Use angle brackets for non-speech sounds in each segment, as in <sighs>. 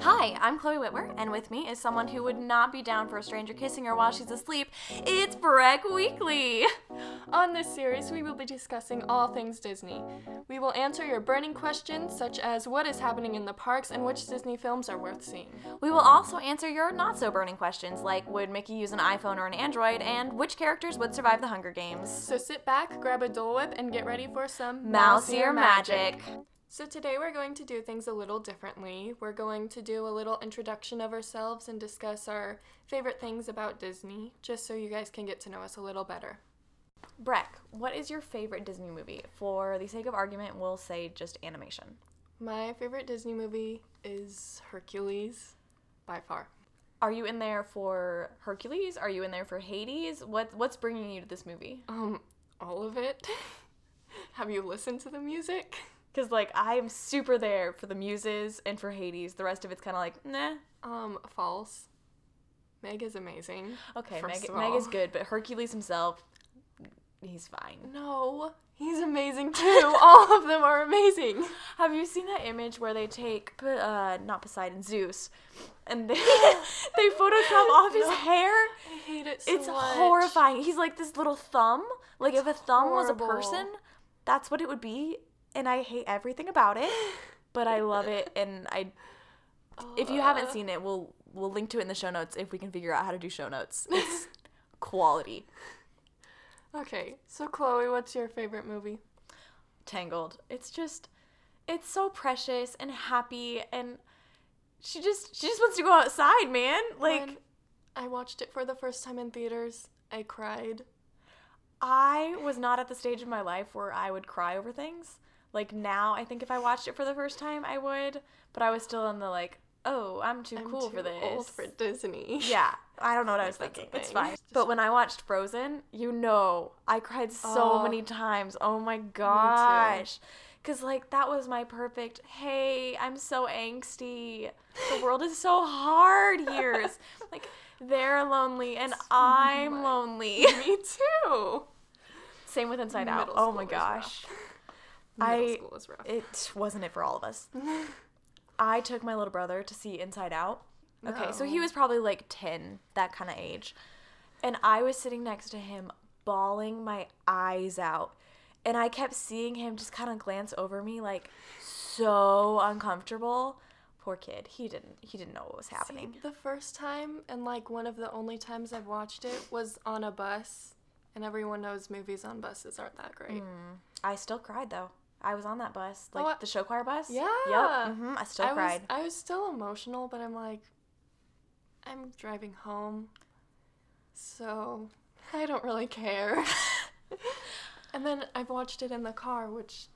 Hi, I'm Chloe Whitwer, and with me is someone who would not be down for a stranger kissing her while she's asleep. It's Breck Weekly. On this series, we will be discussing all things Disney. We will answer your burning questions, such as what is happening in the parks and which Disney films are worth seeing. We will also answer your not so burning questions, like would Mickey use an iPhone or an Android, and which characters would survive the Hunger Games. So sit back, grab a Dole Whip, and get ready for some Mouse Ear magic. So today we're going to do things a little differently. We're going to do a little introduction of ourselves and discuss our favorite things about Disney, just so you guys can get to know us a little better. Breck, what is your favorite Disney movie? For the sake of argument, we'll say just animation. My favorite Disney movie is Hercules, by far. Are you in there for Hercules? Are you in there for Hades? What what's bringing you to this movie? Um, all of it. <laughs> Have you listened to the music? <laughs> Because like I'm super there for the muses and for Hades. The rest of it's kind of like nah. Um, false. Meg is amazing. Okay, Meg, Meg is good, but Hercules himself, he's fine. No, he's amazing too. <laughs> All of them are amazing. Have you seen that image where they take, uh, not Poseidon, Zeus, and they, <laughs> they Photoshop off his No. hair? I hate it so It's much. horrifying. He's like this little thumb. Like if a thumb was a person, that's what it would be. And I hate everything about it, but I love it. <laughs> And I, if you haven't seen it, we'll we'll link to it in the show notes if we can figure out how to do show notes. It's <laughs> quality. Okay, so Chloe, what's your favorite movie? Tangled. It's just, it's so precious and happy, and she just she just wants to go outside, man. Like. When I watched it for the first time in theaters, I cried. I was not at the stage of my life where I would cry over things. Like now, I think if I watched it for the first time, I would. But I was still in the like, oh, I'm too I'm cool too for this. old for Disney. yeah, I don't know what I <laughs> was thinking. It's fine. But when I watched Frozen, you know, I cried so Oh. many times. Oh my gosh. Cause like that was my perfect. Hey, I'm so angsty. The <laughs> world is so hard Years like they're lonely and I'm my- lonely. <laughs> Me too. Same with Inside Out. Oh my gosh. Middle I- school is rough. It wasn't it for all of us. I took my little brother to see Inside Out. Okay, so he was probably like 10, that kind of age. And I was sitting next to him, bawling my eyes out. And I kept seeing him just kind of glance over me like so uncomfortable. Poor kid. He didn't he didn't know what was happening. See, the first time and like one of the only times I've watched it was on a bus, and everyone knows movies on buses aren't that great. Mm. I still cried though. I was on that bus, like I- the show choir bus. Yeah. Yep. hmm I still I cried. was I was still emotional, but I'm like, I'm driving home, so I don't really care. <laughs> <laughs> and then I've watched it in the car, which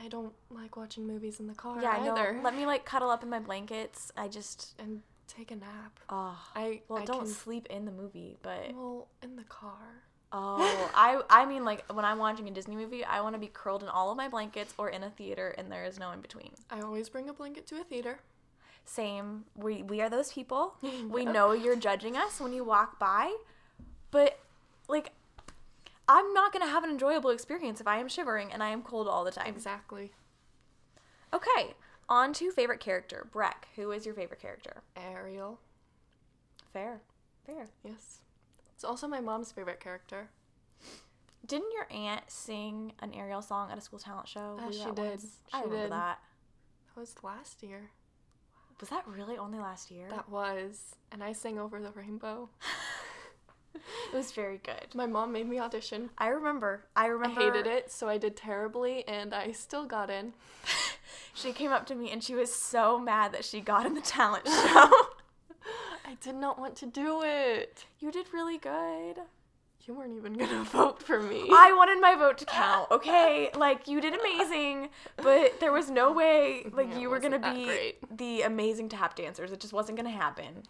I don't like watching movies in the car yeah, either. know. Let me like cuddle up in my blankets. I just and take a nap. oh I well I don't can- sleep in the movie, but well in the car. Oh I I mean like when I'm watching a Disney movie, I want to be curled in all of my blankets or in a theater, and there is no in between. I always bring a blanket to a theater. Same. We we are those people. <laughs> We know you're judging us when you walk by, but like. I'm not gonna have an enjoyable experience if I am shivering and I am cold all the time. Exactly. Okay, on to favorite character. Breck, who is your favorite character? Ariel. Fair, fair. Yes. It's also my mom's favorite character. Didn't your aunt sing an Ariel song at a school talent show? Uh, we she did. once? I remember did. that. That was last year. Was that really only last year? That was. And I sang over the rainbow. <laughs> it was very good. My mom made me audition. I remember. I remember. I hated it, so I did terribly, and I still got in. <laughs> She came up to me and she was so mad that she got in the talent <laughs> show. I did not want to do it. you did really good. You weren't even <laughs> gonna vote for me. I wanted my vote to count. Okay, like you did amazing, but there was no way like Yeah, you were gonna be great. the amazing tap dancers. It just wasn't gonna happen.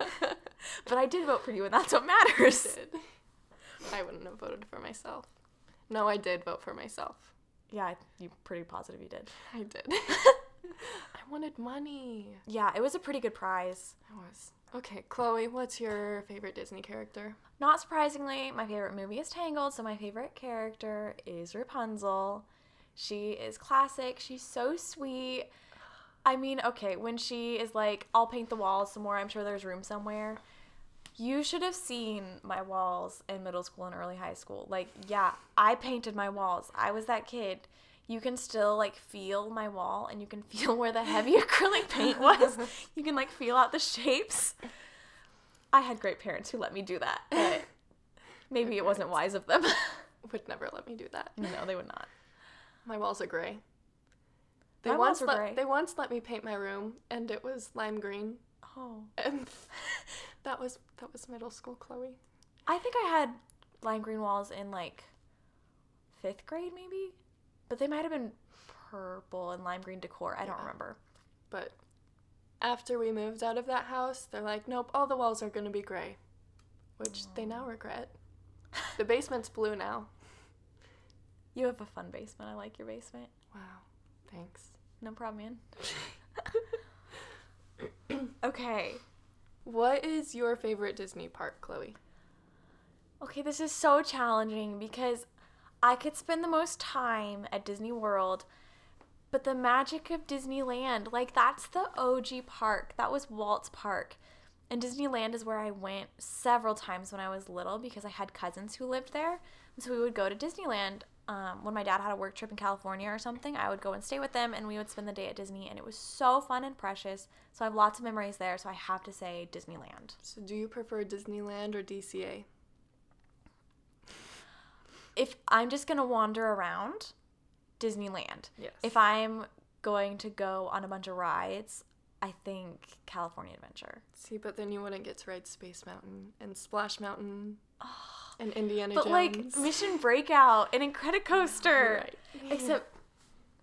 <laughs> But I did vote for you, and that's what matters. did. I wouldn't have voted for myself. No, I did vote for myself. Yeah, you pretty positive you did. I did. <laughs> <laughs> I wanted money. Yeah, it was a pretty good prize. I was. Okay, Chloe, what's your favorite Disney character? Not surprisingly, my favorite movie is Tangled, so my favorite character is Rapunzel. She is classic. She's so sweet. I mean, okay, when she is like, I'll paint the walls some more, I'm sure there's room somewhere. You should have seen my walls in middle school and early high school. Like, yeah, I painted my walls. I was that kid. You can still like feel my wall and you can <laughs> feel where the heavy <laughs> acrylic paint was. <laughs> You can like feel out the shapes. I had great parents who let me do that, but maybe it wasn't wise of them. Would never let me do that. no, they would not. My walls are gray. They My walls once were let, gray. they once let me paint my room and it was lime green. Oh. And that was that was middle school Chloe. I think I had lime green walls in like fifth grade, maybe, but they might have been purple and lime green decor. I don't Yeah. remember. But after we moved out of that house, they're like, nope, all the walls are going to be gray, which they now regret. <laughs> The basement's blue now. You have a fun basement. I like your basement. Wow, thanks. No problem, man. <laughs> <laughs> okay. What is your favorite Disney park, Chloe? Okay, this is so challenging because I could spend the most time at Disney World, but the magic of Disneyland, like that's the OG park. That was Walt's Park. And Disneyland is where I went several times when I was little because I had cousins who lived there. And so we would go to Disneyland um, when my dad had a work trip in California or something. I would go and stay with them and we would spend the day at Disney. And it was so fun and precious. So I have lots of memories there. So I have to say Disneyland. So, do you prefer Disneyland or DCA? If I'm just gonna wander around, Disneyland. Yes. If I'm going to go on a bunch of rides, I think California Adventure. See, but then you wouldn't get to ride Space Mountain and Splash Mountain and Indiana But like Mission Breakout and Incredicoaster. <laughs> Right. Except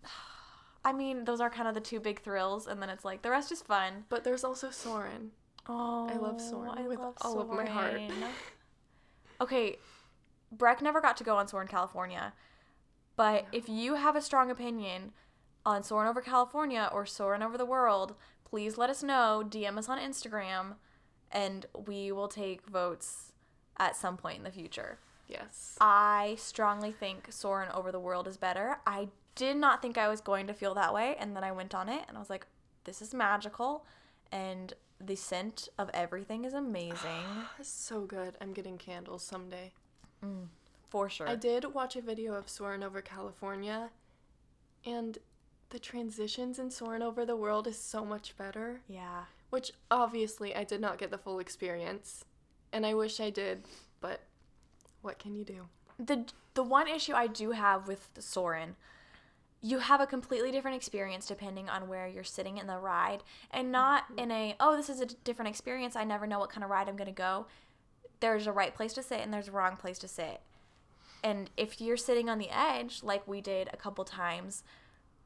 <sighs> I mean, those are kind of the two big thrills and then it's like the rest is fun. But there's also Soarin'. Oh, I love oh, Soarin' I with love all of my heart. <laughs> Okay, Breck never got to go on Soarin' California, but if you have a strong opinion on Soarin' over California or Soarin' over the world, please let us know. DM us on Instagram, and we will take votes at some point in the future. Yes. I strongly think Soarin' over the world is better. I did not think I was going to feel that way, and then I went on it, and I was like, this is magical, and the scent of everything is amazing. <sighs> It's so good. I'm getting candles someday. Mm. For sure. I did watch a video of Soarin' over California, and the transitions in Soarin' over the world is so much better. Yeah. Which obviously I did not get the full experience, and I wish I did, but what can you do? The the one issue I do have with Soarin', you have a completely different experience depending on where you're sitting in the ride, and not mm-hmm. in a oh this is a different experience. I never know what kind of ride I'm gonna go. There's a right place to sit and there's a wrong place to sit. And if you're sitting on the edge, like we did a couple times,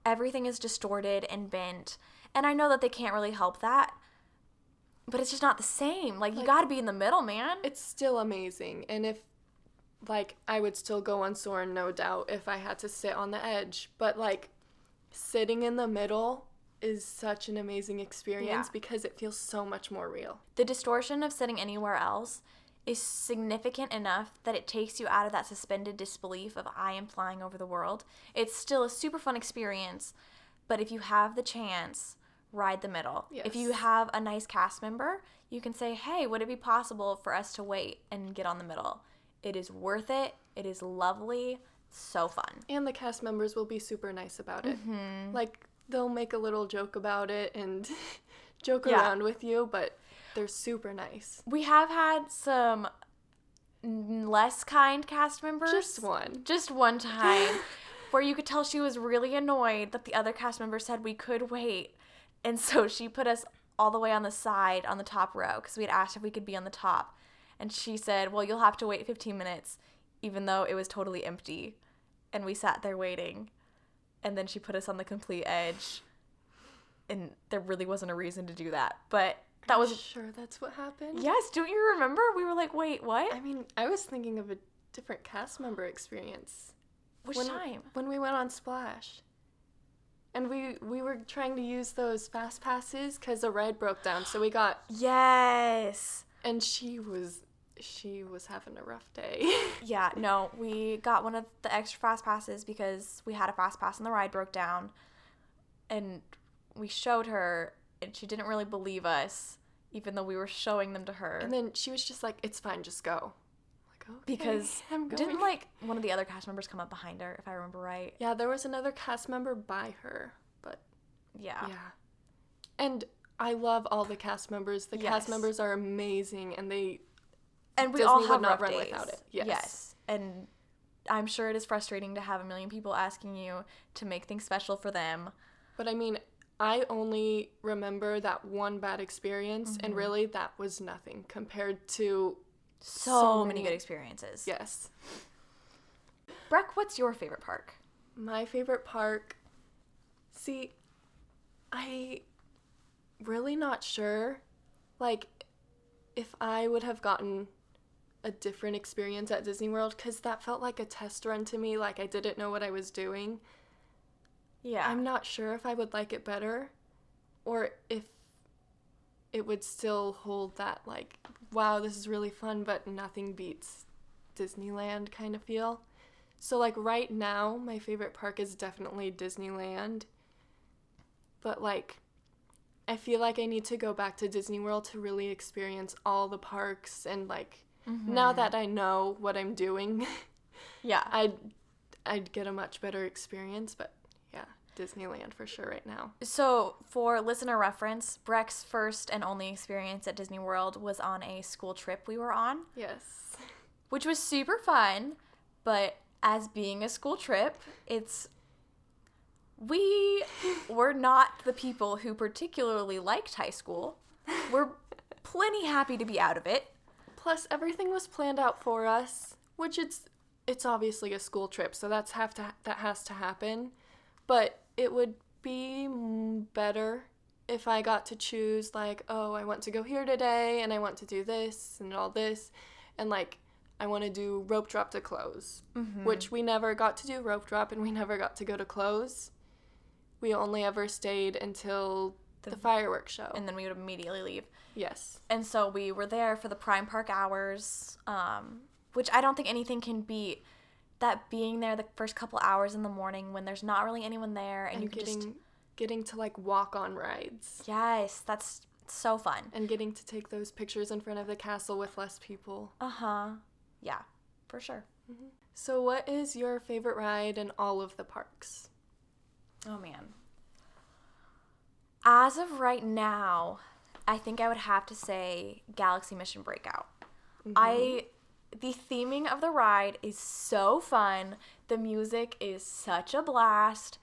everything is distorted and bent. And I know that they can't really help that, but it's just not the same. Like, you got to be in the middle, man. It's still amazing, and if like I would still go on Soarin', no doubt, if I had to sit on the edge, but like sitting in the middle is such an amazing experience Yeah. because it feels so much more real. the distortion of sitting anywhere else is significant enough that it takes you out of that suspended disbelief of I am flying over the world. It's still a super fun experience, but if you have the chance, ride the middle. If you have a nice cast member, you can say, "Hey, would it be possible for us to wait and get on the middle?" It is worth it. It is lovely. So fun. And the cast members will be super nice about it. Mm-hmm. Like they'll make a little joke about it and <laughs> joke Yeah. around with you, but they're super nice. We have had some less kind cast members. Just one. just one time <laughs> where you could tell she was really annoyed that the other cast member said we could wait. And so she put us all the way on the side on the top row because we had asked if we could be on the top. And she said, Well, you'll have to wait 15 minutes, even though it was totally empty. And we sat there waiting. And then she put us on the complete edge. And there really wasn't a reason to do that. But that was, sure that's what happened. yes, don't you remember? We were like, Wait, what? I mean, I was thinking of a different cast member experience. Which when, time? When we went on Splash. And we we were trying to use those fast passes cuz the ride broke down. So we got <gasps> Yes. and she was she was having a rough day. <laughs> Yeah, no, we got one of the extra fast passes because we had a fast pass and the ride broke down. And we showed her and she didn't really believe us, even though we were showing them to her. And then she was just like, "It's fine, just go." Like, okay, because I'm going. didn't like one of the other cast members come up behind her, if I remember right. Yeah, there was another cast member by her, but Yeah. yeah. And I love all the cast members. The Yes. cast members are amazing, and they And we Disney all would have not run days. without it. Yes. Yes. And I'm sure it is frustrating to have a million people asking you to make things special for them. But I mean, I only remember that one bad experience, Mm-hmm. and really that was nothing compared to So, So many many- good experiences. yes. Breck, what's your favorite park? My favorite park. See, I really not sure. Like, if I would have gotten a different experience at Disney World, because that felt like a test run to me. Like I didn't know what I was doing. Yeah. I'm not sure if I would like it better, or if it would still hold that like, wow, this is really fun, but nothing beats Disneyland kind of feel. So like right now, my favorite park is definitely Disneyland. But like I feel like I need to go back to Disney World to really experience all the parks and like now mm-hmm. that I know what I'm doing, <laughs> yeah. I'd I'd get a much better experience, but Disneyland for sure right now. So, for listener reference, Breck's first and only experience at Disney World was on a school trip we were on, Yes. which was super fun. But as being a school trip, it's. We were not the people who particularly liked high school. We're plenty happy to be out of it. Plus everything was planned out for us, which it's it's obviously a school trip, so that's have to that has to happen. But it would be better if I got to choose like, oh, I want to go here today and I want to do this and all this and like I want to do rope drop to close, which we never got to do rope drop and we never got to go to close. We only ever stayed until the, fireworks show. And then we would immediately leave. yes. And so we were there for the Prime Park hours, um, which I don't think anything can beat that being there the first couple hours in the morning when there's not really anyone there and, And you can getting just getting to like walk on rides. yes, that's so fun. and getting to take those pictures in front of the castle with less people. Uh huh. Yeah, for sure. So, what is your favorite ride in all of the parks? Oh man. As of right now, I think I would have to say Galaxy Mission Breakout. I the theming of the ride is so fun. The music is such a blast.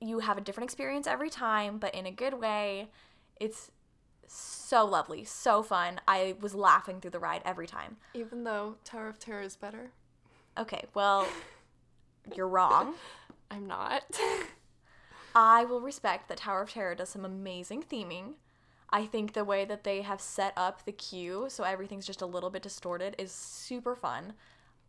You have a different experience every time, but in a good way. It's so lovely, so fun. I was laughing through the ride every time. Even though Tower of Terror is better, Okay, well, <laughs> you're wrong. I'm not. <laughs> I will respect that Tower of Terror does some amazing theming. I think the way that they have set up the queue so everything's just a little bit distorted is super fun.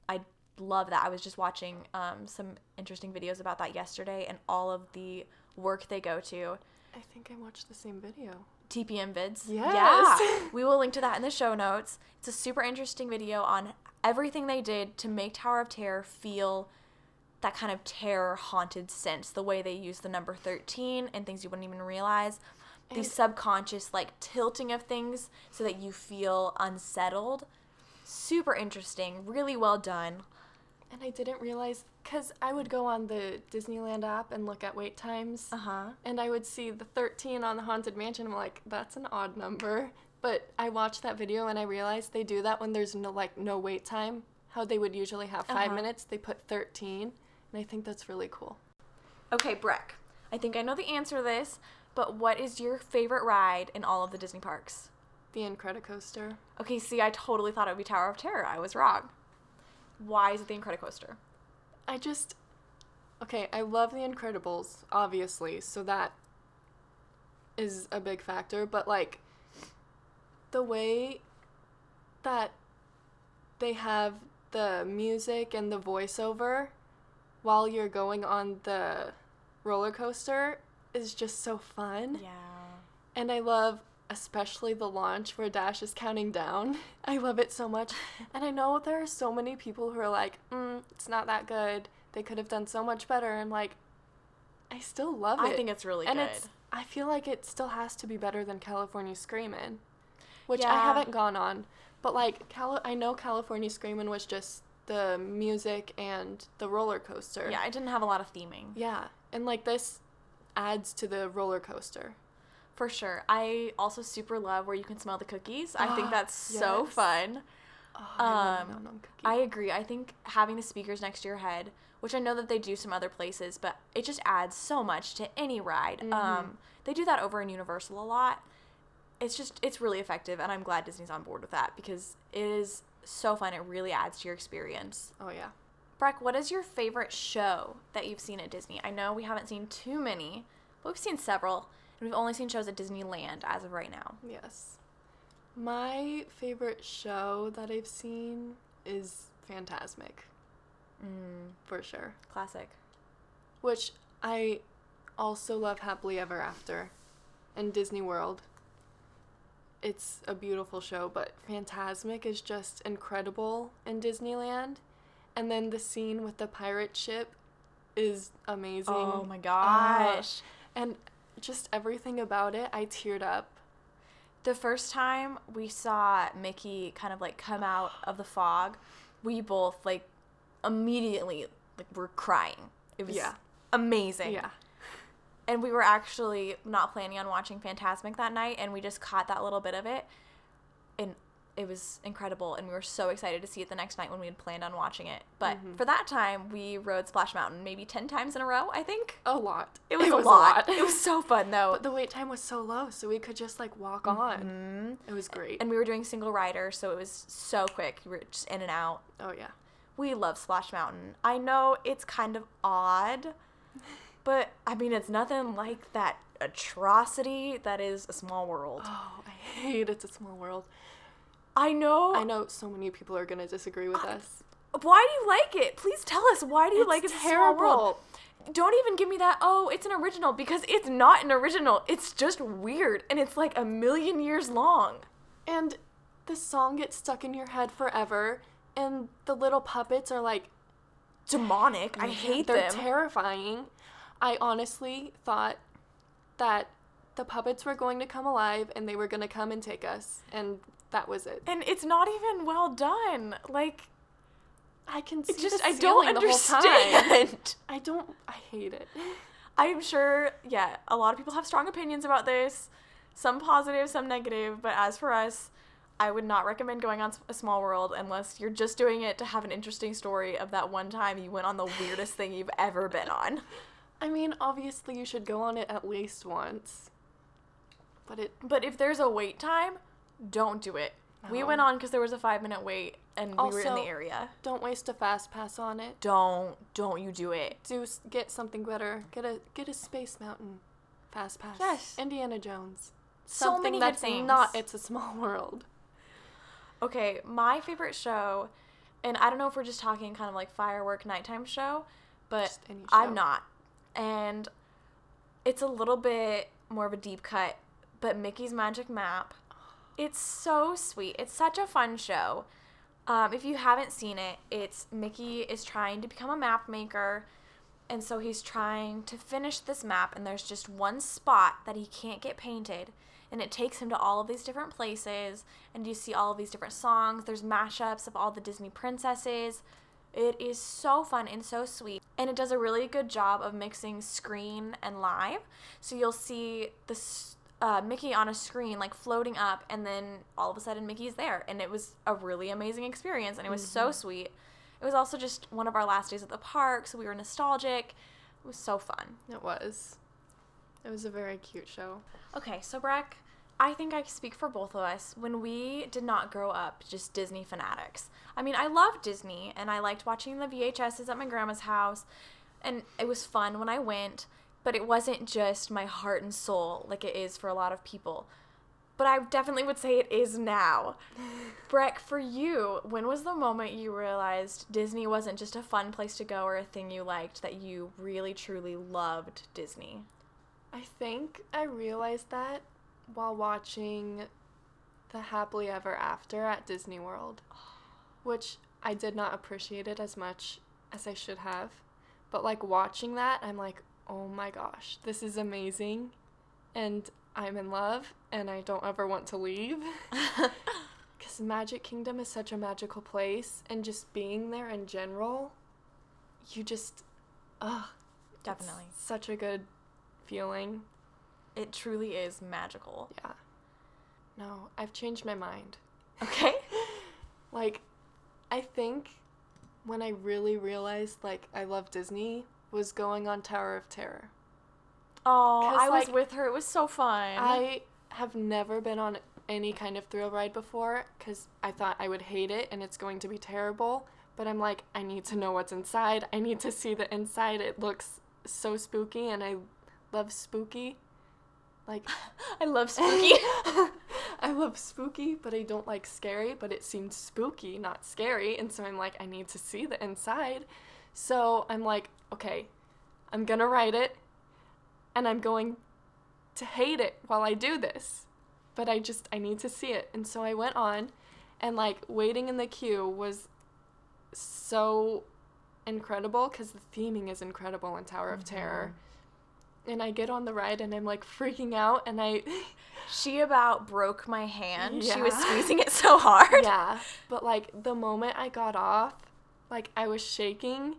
I love that. I was just watching um, some interesting videos about that yesterday and all of the work they go to. I think I watched the same video. TPM vids. Yes. Yeah. <laughs> we will link to that in the show notes. It's a super interesting video on everything they did to make Tower of Terror feel that kind of terror haunted sense. The way they use the number 13 and things you wouldn't even realize. The subconscious like tilting of things so that you feel unsettled. Super interesting. Really well done. And I didn't realize, because I would go on the Disneyland app and look at wait times, Uh huh. and I would see the 13 on the Haunted Mansion. I'm like, that's an odd number. But I watched that video and I realized they do that when there's no like no wait time. How they would usually have 5 Uh-huh. minutes, they put 13, and I think that's really cool. Okay, Breck. I think I know the answer to this, but what is your favorite ride in all of the Disney parks? The Incredicoaster. Okay, see, I totally thought it would be Tower of Terror. I was wrong. Why is it the Incredicoaster? I just okay, I love the Incredibles, obviously, so that is a big factor, but like the way that they have the music and the voiceover while you're going on the roller coaster is just so fun. Yeah. And I love especially the launch where Dash is counting down. <laughs> I love it so much. <laughs> And I know there are so many people who are like, mm, it's not that good. They could have done so much better. I'm like, I still love it. I think it's really and good. it's I feel like it still has to be better than California Screamin', which I haven't gone on. But like Cali- I know California Screamin' was just the music and the roller coaster. Yeah, I didn't have a lot of theming. Yeah, and like this adds to the roller coaster. For sure. I also super love where you can smell the cookies. I think <gasps> that's so fun. Oh, I Um, a Nom Nom cookie. I agree. I think having the speakers next to your head, which I know that they do some other places, but it just adds so much to any ride. Mm-hmm. Um, they do that over in Universal a lot. It's just it's really effective, and I'm glad Disney's on board with that because it is so fun. It really adds to your experience. oh yeah. Breck, what is your favorite show that you've seen at Disney? I know we haven't seen too many, but we've seen several, and we've only seen shows at Disneyland as of right now. Yes. My favorite show that I've seen is Fantasmic, Mm, for sure. classic. Which I also love Happily Ever After and Disney World. It's a beautiful show, but Fantasmic is just incredible in Disneyland. And then the scene with the pirate ship is amazing. Oh my Ah. gosh. And just everything about it, I teared up. The first time we saw Mickey kind of like come out of the fog, we both like immediately like were crying. It was Yeah. amazing. Yeah. And we were actually not planning on watching Fantasmic that night and we just caught that little bit of it. And it was incredible and we were so excited to see it the next night when we had planned on watching it. But Mm-hmm. for that time, we rode Splash Mountain maybe 10 times in a row, I think. A lot. It <laughs> was, a, lot. it was so fun though. But the wait time was so low, so we could just like walk on. Mhm. It was great. And we were doing single rider, so it was so quick. We were just in and out. oh yeah. We love Splash Mountain. I know it's kind of odd, <laughs> but I mean, it's nothing like that atrocity that is a small world. Oh, I hate It's a Small World. I know. I know so many people are gonna disagree with us. Why do you like it? Please tell us. Why do you like it? It's a Small World? Don't even give me that, oh, it's an original, because it's not an original. It's just weird, and it's like a million years long. And the song gets stuck in your head forever, and the little puppets are like Demonic. I oh hate them. they're terrifying. I honestly thought that the puppets were going to come alive and they were gonna come and take us, and that was it. and it's not even well done. Like, I can see it just, the I don't ceiling the whole time. understand. <laughs> I don't. I hate it. <laughs> I'm sure, yeah, a lot of people have strong opinions about this. Some positive, some negative. But as for us, I would not recommend going on a small world unless you're just doing it to have an interesting story of that one time you went on the weirdest thing you've ever been on. <laughs> I mean, obviously you should go on it at least once. But it But if there's a wait time, don't do it. We went on because there was a five minute wait and we were in the area. don't waste a fast pass on it. Don't, don't you do it. Do get something better. Get a get a Space Mountain fast pass. Yes. Indiana Jones. So Something many good that's things. not It's a Small <laughs> World. Okay, my favorite show, and I don't know if we're just talking kind of like firework nighttime show, but show. I'm not. And it's a little bit more of a deep cut, but Mickey's Magic Map, it's so sweet. It's such a fun show. Um, if you haven't seen it, it's Mickey is trying to become a map maker, and so he's trying to finish this map, and there's just one spot that he can't get painted, and it takes him to all of these different places, and you see all of these different songs. There's mashups of all the Disney princesses. It is so fun and so sweet, and it does a really good job of mixing screen and live. So you'll see this uh, Mickey on a screen like floating up, and then all of a sudden Mickey's there, and it was a really amazing experience, and it was so sweet. It was also just one of our last days at the park, so we were nostalgic. It was so fun. It was. It was a very cute show. Okay, so Breck, I think I speak for both of us when we did not grow up just Disney fanatics. I mean, I loved Disney and I liked watching the VHSs at my grandma's house, and it was fun when I went, but it wasn't just my heart and soul like it is for a lot of people. But I definitely would say it is now. <laughs> Breck, for you, when was the moment you realized Disney wasn't just a fun place to go or a thing you liked, that you really truly loved Disney? I think I realized that while watching the Happily Ever After at Disney World, <sighs> which I did not appreciate it as much as I should have. But like watching that, I'm like, oh my gosh, this is amazing. and I'm in love and I don't ever want to leave. <laughs> Because Magic Kingdom is such a magical place, and just being there in general, you just, ugh. it's Definitely. Such a good feeling. It truly is magical. Yeah. No, I've changed my mind. Okay. <laughs> Like, I think when I really realized, like, I love Disney was going on Tower of Terror. Oh, I was with her. It was so fun. I have never been on any kind of thrill ride before because I thought I would hate it and it's going to be terrible. But I'm like, I need to know what's inside. I need to see the inside. It looks so spooky and I love spooky. Like, <laughs> I love spooky. <laughs> I love spooky, but I don't like scary, but it seemed spooky, not scary. And so I'm like, I need to see the inside. So I'm like, okay, I'm gonna write it and I'm going to hate it while I do this. But I just, I need to see it. And so I went on and like waiting in the queue was so incredible because the theming is incredible in Tower of Terror. Mm-hmm. And I get on the ride and I'm like freaking out and I. <laughs> she about broke my hand. She was squeezing it so hard. yeah. But like the moment I got off, like I was shaking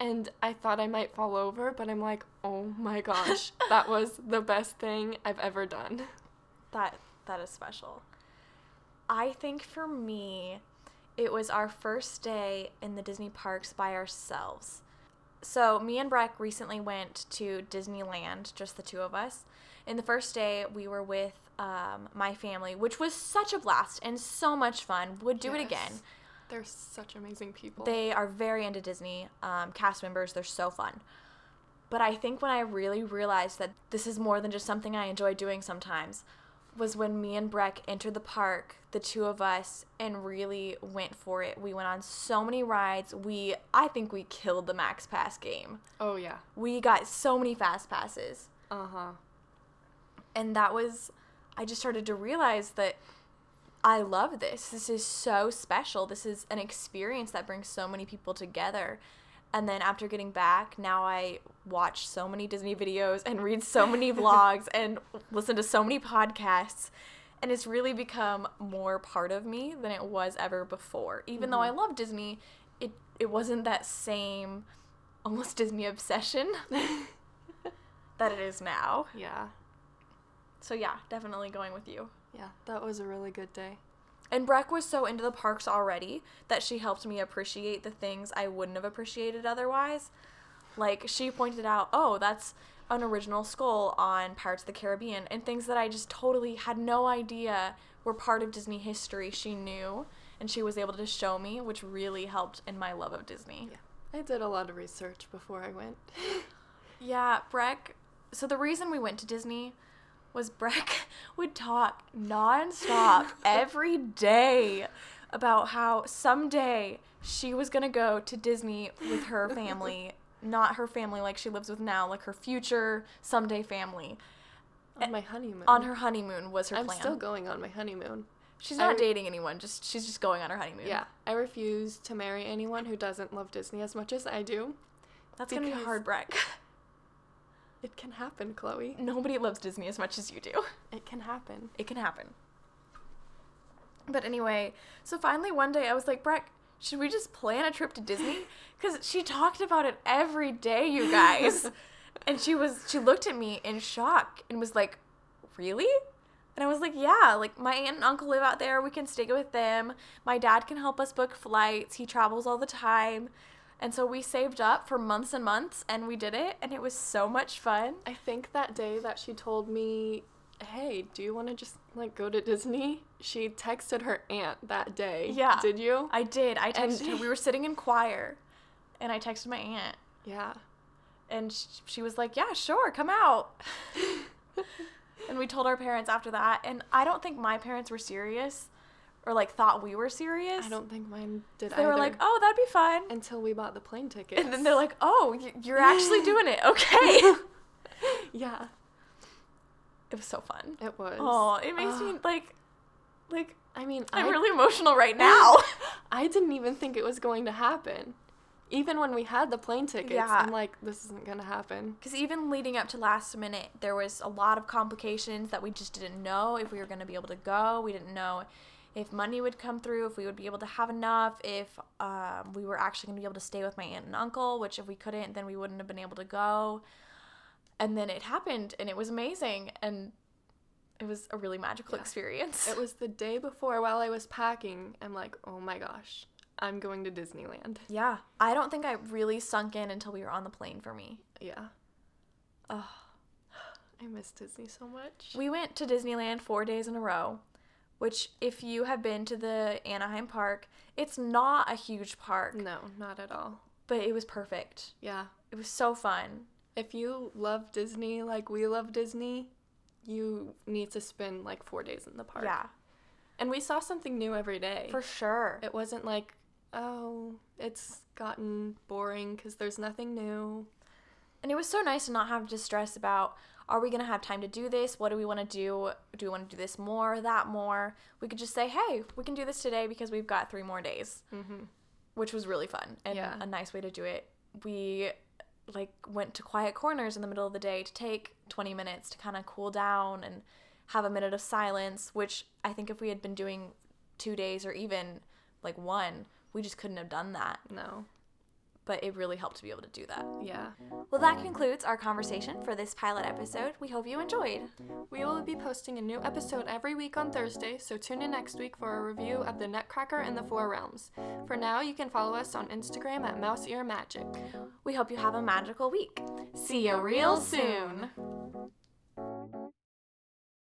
and I thought I might fall over, but I'm like, oh my gosh, that <laughs> was the best thing I've ever done. That that is special. I think for me, it was our first day in the Disney parks by ourselves. So me and Breck recently went to Disneyland, just the two of us. And the first day we were with um, my family, which was such a blast and so much fun. Would do it again. They're such amazing people. They are very into Disney. Um, cast members, they're so fun. But I think when I really realized that this is more than just something I enjoy doing sometimes was when me and Breck entered the park, the two of us, and really went for it. We went on so many rides. We, I think we killed the Max Pass game. oh yeah. We got so many fast passes. Uh huh. And that was, I just started to realize that I love this. This is so special. This is an experience that brings so many people together. And then after getting back, now I watch so many Disney videos and read so many <laughs> vlogs and listen to so many podcasts. And it's really become more part of me than it was ever before. Even though I mm-hmm. love Disney, it, it wasn't that same almost Disney obsession <laughs> that it is now. Yeah. So yeah, definitely going with you. Yeah. That was a really good day. And Breck was so into the parks already that she helped me appreciate the things I wouldn't have appreciated otherwise. Like she pointed out, "Oh, that's an original skull on Pirates of the Caribbean," and things that I just totally had no idea were part of Disney history. She knew, and she was able to show me, which really helped in my love of Disney. Yeah. I did a lot of research before I went. <laughs> Yeah, Breck. So the reason we went to Disney was Breck <laughs> would talk nonstop <laughs> every day about how someday she was gonna go to Disney with her family, not her family like she lives with now, like her future someday family. on my honeymoon. On her honeymoon was her plan. I'm plan. still going on my honeymoon. she's not re- dating anyone. Just she's just going on her honeymoon. Yeah, I refuse to marry anyone who doesn't love Disney as much as I do. that's gonna be hard, Breck. <laughs> It can happen, Chloe. Nobody loves Disney as much as you do. It can happen. it can happen. But anyway, so finally one day I was like, Breck, should we just plan a trip to Disney? <laughs> Because she talked about it every day, you guys. <laughs> and she was, she looked at me in shock and was like, really? And I was like, yeah, like my aunt and uncle live out there. We can stay with them. My dad can help us book flights. He travels all the time. And so we saved up for months and months and we did it. And it was so much fun. I think that day that she told me, "Hey, do you want to just like go to Disney?" She texted her aunt that day. Yeah. Did you? I did. I And- texted her. <laughs> We were sitting in choir and I texted my aunt. yeah. and sh- she was like, "Yeah, sure, come out." <laughs> and we told our parents after that, and I don't think my parents were serious or like thought we were serious. I don't think mine did They were like, "Oh, that'd be fun," until we bought the plane tickets. and then they're like, "Oh, you're actually <laughs> doing it? Okay." <laughs> "Yeah, it was so fun. it was." Oh, it makes me like, like I mean, I'm I, really emotional right <laughs> now. I didn't even think it was going to happen. even when we had the plane tickets, Yeah. I'm like, this isn't gonna happen. Because even leading up to last minute, there was a lot of complications that we just didn't know if we were going to be able to go. We didn't know if money would come through, if we would be able to have enough, if um, we were actually going to be able to stay with my aunt and uncle, which if we couldn't, then we wouldn't have been able to go. And then it happened, and it was amazing, and it was a really magical Yeah. experience. It was the day before while I was packing. I'm like, oh my gosh, I'm going to Disneyland. yeah, I don't think I really sunk in until we were on the plane for me. Yeah. Ugh. I miss Disney so much. We went to Disneyland four days in a row, which, if you have been to the Anaheim park, it's not a huge park, No, not at all. but it was perfect. Yeah. It was so fun. If you love Disney like we love Disney, you need to spend like four days in the park. Yeah, And we saw something new every day. for sure. it wasn't like, oh, it's gotten boring because there's nothing new. And it was so nice to not have to stress about are we going to have time to do this? What do we want to do? Do we want to do this more, that more? We could just say, hey, we can do this today because we've got three more days, Mm-hmm. which was really fun and Yeah. a nice way to do it. We like went to quiet corners in the middle of the day to take 20 minutes to kind of cool down and have a minute of silence, which I think if we had been doing two days or even like one, we just couldn't have done that. No. But it really helped to be able to do that. Yeah. Well, that concludes our conversation for this pilot episode. We hope you enjoyed. We will be posting a new episode every week on Thursday, so tune in next week for a review of The Nutcracker and the Four Realms. For now, you can follow us on Instagram at Mouse Ear Magic. We hope you have a magical week. See you real soon.